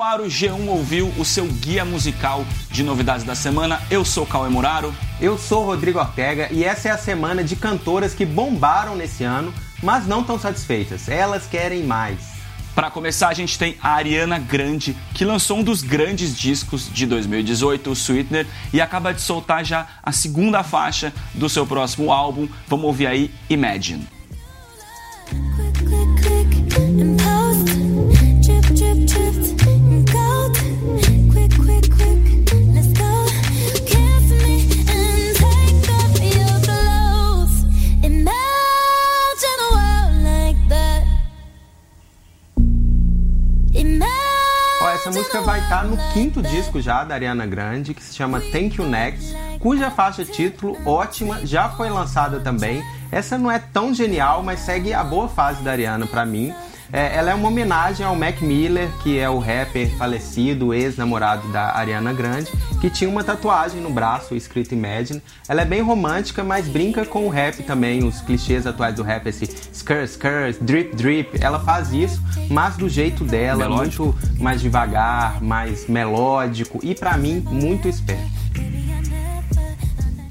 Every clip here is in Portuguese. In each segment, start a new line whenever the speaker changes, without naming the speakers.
no ar o G1 Ouviu, o seu guia musical de novidades da semana. Eu sou Cauê Muraro.
Eu sou Rodrigo Ortega e essa é a semana de cantoras que bombaram nesse ano, mas não estão satisfeitas. Elas querem mais.
Para começar, a gente tem a Ariana Grande, que lançou um dos grandes discos de 2018, o Sweetener, e acaba de soltar já a segunda faixa do seu próximo álbum. Vamos ouvir aí Imagine.
Essa música vai estar no quinto disco já da Ariana Grande, que se chama Thank You Next, cuja faixa título, ótima, já foi lançada também. Essa não é tão genial, mas segue a boa fase da Ariana para mim. É, ela é uma homenagem ao Mac Miller, que é o rapper falecido, ex-namorado da Ariana Grande, que tinha uma tatuagem no braço escrito Imagine. Ela é bem romântica, mas brinca com o rap também, os clichês atuais do rap, esse skr, skr, drip, drip. Ela faz isso, mas do jeito dela, melódico. muito mais devagar, mais melódico e para mim muito esperto.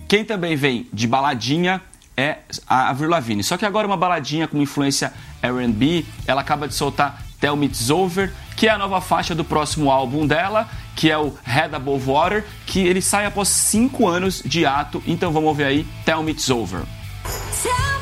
Quem também vem de baladinha é a Avril Lavigne. Só que agora uma baladinha com influência R&B, ela acaba de soltar Tell Me It's Over, que é a nova faixa do próximo álbum dela, que é o Head Above Water, que ele sai após cinco anos de ato. Então vamos ver aí Tell Me It's Over. O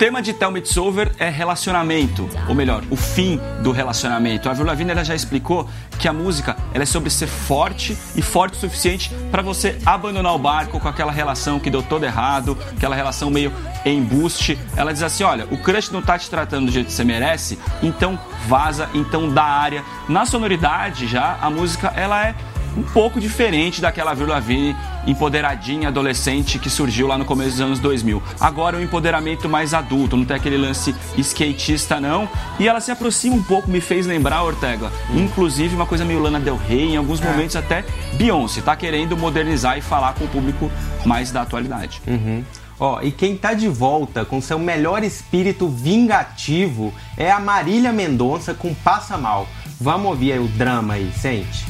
tema de Tell Me It's Over é relacionamento, ou melhor, o fim do relacionamento. A Avril Lavigne ela já explicou que a música ela é sobre ser forte e forte o suficiente para você abandonar o barco com aquela relação que deu todo errado, aquela relação meio embuste. Ela diz assim: olha, o crush não tá te tratando do jeito que você merece, então vaza, então dá área. Na sonoridade já, a música ela é um pouco diferente daquela Avril Lavigne empoderadinha adolescente que surgiu lá no começo dos anos 2000. Agora é um empoderamento mais adulto, não tem aquele lance skatista não. E ela se aproxima um pouco, me fez lembrar, Ortega, hum. inclusive uma coisa meio Lana Del Rey, em alguns é. momentos até Beyoncé, tá querendo modernizar e falar com o público mais da atualidade.
Uhum. Ó, oh, e quem tá de volta com seu melhor espírito vingativo é a Marília Mendonça com Passa Mal. Vamos ouvir aí o drama aí, sente.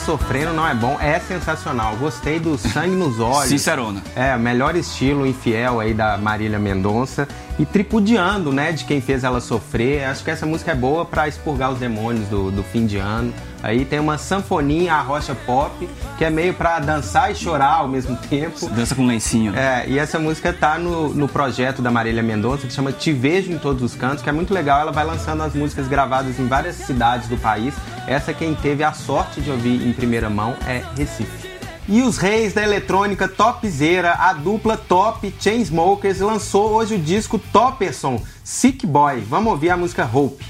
Sofrendo não é bom, é sensacional. Gostei do Sangue nos Olhos.
Sincerona.
É, melhor estilo infiel aí da Marília Mendonça. E tripudiando, né, de quem fez ela sofrer. Acho que essa música é boa para expurgar os demônios do, do fim de ano. Aí tem uma sanfoninha, a rocha pop, que é meio para dançar e chorar ao mesmo tempo.
Dança com lencinho.
É, e essa música tá no, no projeto da Marília Mendonça, que chama Te Vejo em Todos os Cantos, que é muito legal. Ela vai lançando as músicas gravadas em várias cidades do país. Essa quem teve a sorte de ouvir em primeira mão é Recife. E os reis da eletrônica topzera, a dupla Top Chainsmokers, lançou hoje o disco Topperson, Sick Boy. Vamos ouvir a música Hope.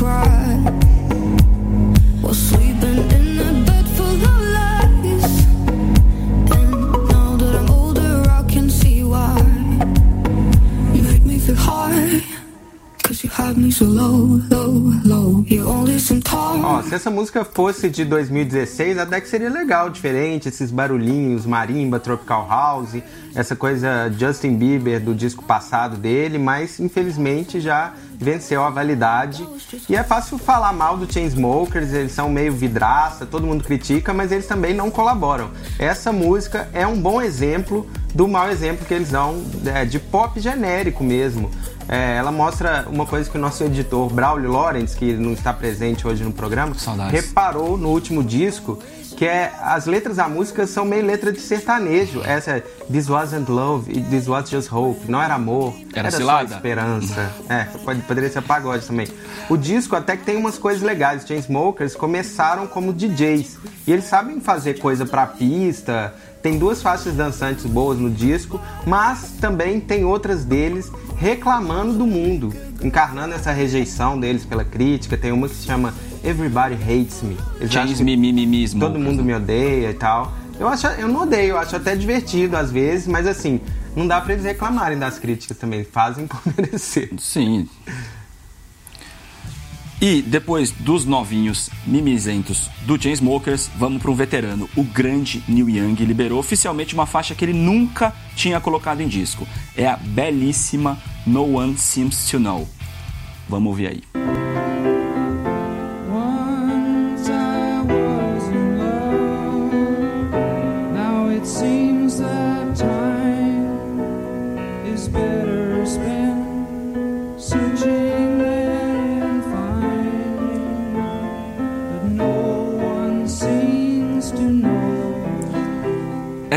Ó, se essa música fosse de 2016, até que seria legal, diferente, esses barulhinhos, marimba, tropical house, essa coisa Justin Bieber do disco passado dele, mas infelizmente já venceu a validade. E é fácil falar mal do Chainsmokers, eles são meio vidraça, todo mundo critica, mas eles também não colaboram. Essa música é um bom exemplo do mau exemplo que eles dão é, de pop genérico mesmo. É, ela mostra uma coisa que o nosso editor Braulio Lawrence, que não está presente hoje no programa,
Saudades.
reparou no último disco que é as letras da música são meio letra de sertanejo. Essa é This Wasn't Love This Was Just Hope. Não era amor,
Era
era,
cilada?
só esperança. é, pode, poderia ser pagode também. O disco até que tem umas coisas legais. Os Chainsmokers começaram como DJs e eles sabem fazer coisa pra pista. Tem duas faixas dançantes boas no disco, mas também tem outras deles reclamando do mundo, encarnando essa rejeição deles pela crítica. Tem uma que se chama Everybody Hates Me. Eles acham
James
que
mimimismo.
todo mundo me odeia e tal. Eu, acho, eu não odeio, eu acho até divertido às vezes, mas assim, não dá pra eles reclamarem das críticas também, fazem por merecer.
Sim. E depois dos novinhos mimizentos do Chainsmokers, vamos para um veterano. O grande Neil Young liberou oficialmente uma faixa que ele nunca tinha colocado em disco. É a belíssima No One Seems to Know. Vamos ouvir aí.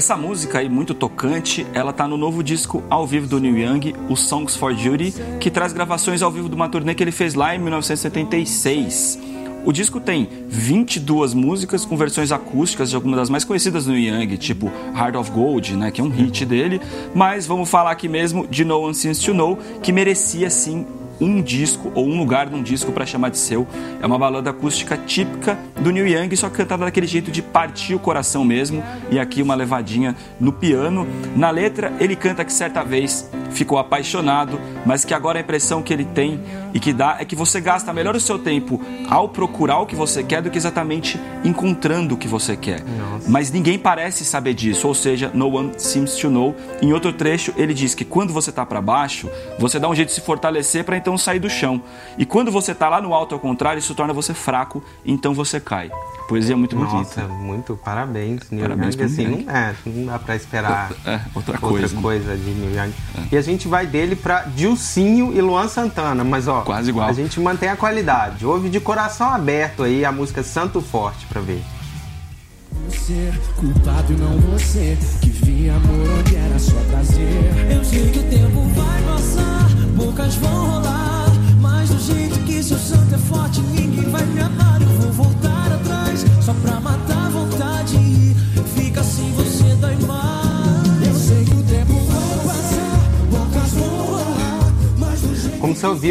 Essa música aí, muito tocante, ela tá no novo disco ao vivo do Neil Young, o Songs for Judy, que traz gravações ao vivo de uma turnê que ele fez lá em 1976. O disco tem 22 músicas com versões acústicas de algumas das mais conhecidas do Young, tipo Heart of Gold, né, que é um hit dele, mas vamos falar aqui mesmo de No One Seems to Know, que merecia sim um disco ou um lugar num disco para chamar de seu. É uma balada acústica típica do Neil Young, só cantada daquele jeito de partir o coração mesmo. E aqui uma levadinha no piano. Na letra, ele canta que certa vez ficou apaixonado, mas que agora a impressão que ele tem e que dá é que você gasta melhor o seu tempo ao procurar o que você quer do que exatamente encontrando o que você quer. Mas ninguém parece saber disso, ou seja, no one seems to know. Em outro trecho, ele diz que quando você tá para baixo, você dá um jeito de se fortalecer para então sair do chão. E quando você tá lá no alto ao contrário, isso torna você fraco, então você cai. Poesia muito
Nossa,
bonita.
muito parabéns, Neil
Parabéns
Young. Assim, não, é, não dá pra esperar
É, outra coisa. né?
coisa de Neil Young. E a gente vai dele pra Dilcinho e Luan Santana, mas ó,
Quase igual.
a gente mantém a qualidade. Ouve de coração aberto aí a música Santo Forte pra ver.
ser culpado não você que via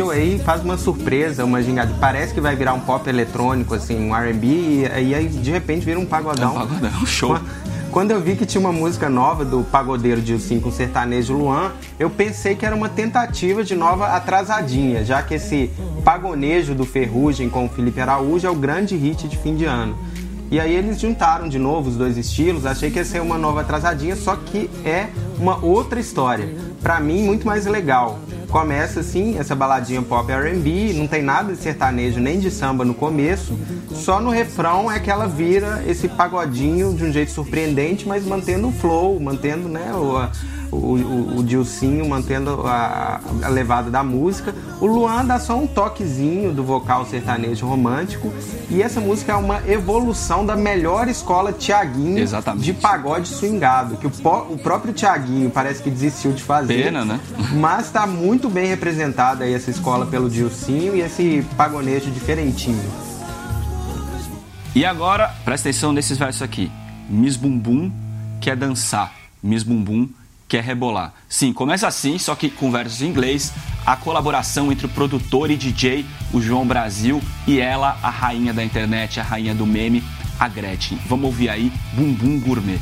ouviu aí, faz uma surpresa, uma gingada. Parece que vai virar um pop eletrônico, assim, um R&B, e aí, aí, de repente vira um pagodão.
É um pagodão, show.
Quando eu vi que tinha uma música nova do pagodeiro Dilcinho com sertanejo Luan, eu pensei que era uma tentativa de nova atrasadinha, já que esse pagonejo do Ferrugem com o Felipe Araújo é o grande hit de fim de ano. E aí eles juntaram de novo os dois estilos, achei que ia ser uma nova atrasadinha, só que é uma outra história. Pra mim, muito mais legal. Começa assim, essa baladinha pop R&B, não tem nada de sertanejo nem de samba no começo, só no refrão é que ela vira esse pagodinho de um jeito surpreendente, mas mantendo o flow, mantendo né, o, o, o, o Dilcinho, mantendo a, a levada da música. O Luan dá só um toquezinho do vocal sertanejo romântico e essa música é uma evolução da melhor escola Tiaguinho de pagode swingado, que o, o próprio Tiaguinho parece que desistiu de fazer.
Pena, né?
Mas está muito bem representada aí essa escola pelo Dilcinho e esse pagonejo diferentinho.
E agora, presta atenção nesses versos aqui. Miss Bumbum quer dançar. Miss Bumbum quer rebolar. Sim, começa assim, só que com versos em inglês. A colaboração entre o produtor e DJ, o João Brasil, e ela, a rainha da internet, a rainha do meme, a Gretchen. Vamos ouvir aí Bumbum Gourmet.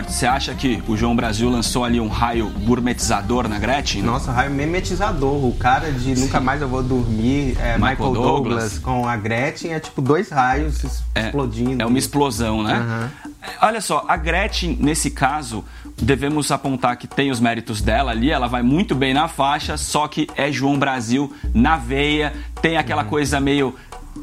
Você acha que o João Brasil lançou ali um raio gourmetizador na Gretchen?
Nossa, raio memetizador. O cara de Nunca Mais Eu Vou Dormir, é,
Michael
Michael,
Douglas.
Douglas. com a Gretchen, é tipo dois raios
É,
explodindo.
É uma explosão, né?
Aham.
Olha só, a Gretchen, nesse caso, devemos apontar que tem os méritos dela ali, ela vai muito bem na faixa, só que é João Brasil na veia, tem aquela coisa meio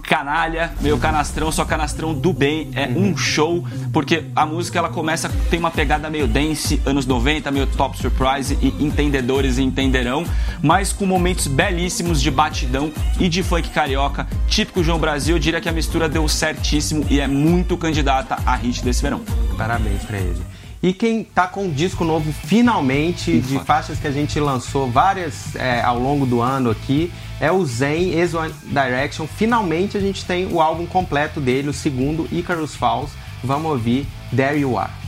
canalha, meio canastrão, só canastrão do bem, é um show, porque a música ela começa, tem uma pegada meio dance, anos 90, meio top surprise e entendedores entenderão, mas com momentos belíssimos de batidão e de funk carioca, típico João Brasil, eu diria que a mistura deu certíssimo e é muito candidata a hit desse verão.
Parabéns pra ele. E quem tá com um disco novo finalmente, de
Ufa.
faixas que a gente lançou várias é, ao longo do ano aqui, é o Zen, ex One Direction. Finalmente a gente tem o álbum completo dele, o segundo, Icarus Falls. Vamos ouvir There You Are.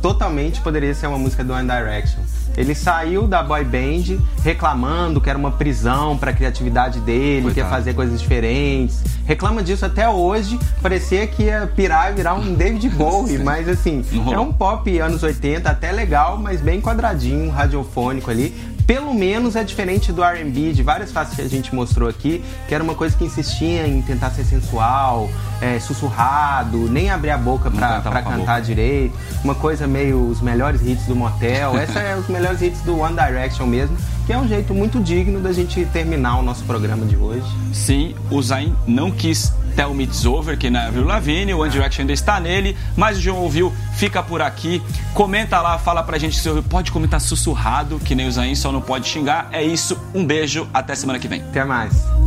Totalmente poderia ser uma música do One Direction. Ele saiu da boy band reclamando que era uma prisão para a criatividade dele, que ia
Coitado.
fazer coisas diferentes. Reclama disso até hoje. Parecia que ia pirar e virar um David Bowie, mas assim, é um pop anos 80, até legal, mas bem quadradinho, radiofônico ali. Pelo menos é diferente do R&B, de várias faces que a gente mostrou aqui, que era uma coisa que insistia em tentar ser sensual, é, sussurrado, nem abrir a boca pra, pra cantar
boca.
direito. Uma coisa meio os melhores hits do motel. Essa é os melhores hits do One Direction mesmo, que é um jeito muito digno da gente terminar o nosso programa de hoje.
Sim, o Zayn não quis Tell Me It's Over, que na Avril Lavigne, o One Direction ainda está nele, mas o João ouviu, fica por aqui. Comenta lá, fala pra gente se ouviu. Pode comentar sussurrado, que nem o Zayn, só não pode xingar. É isso, um beijo, até semana que vem.
Até mais.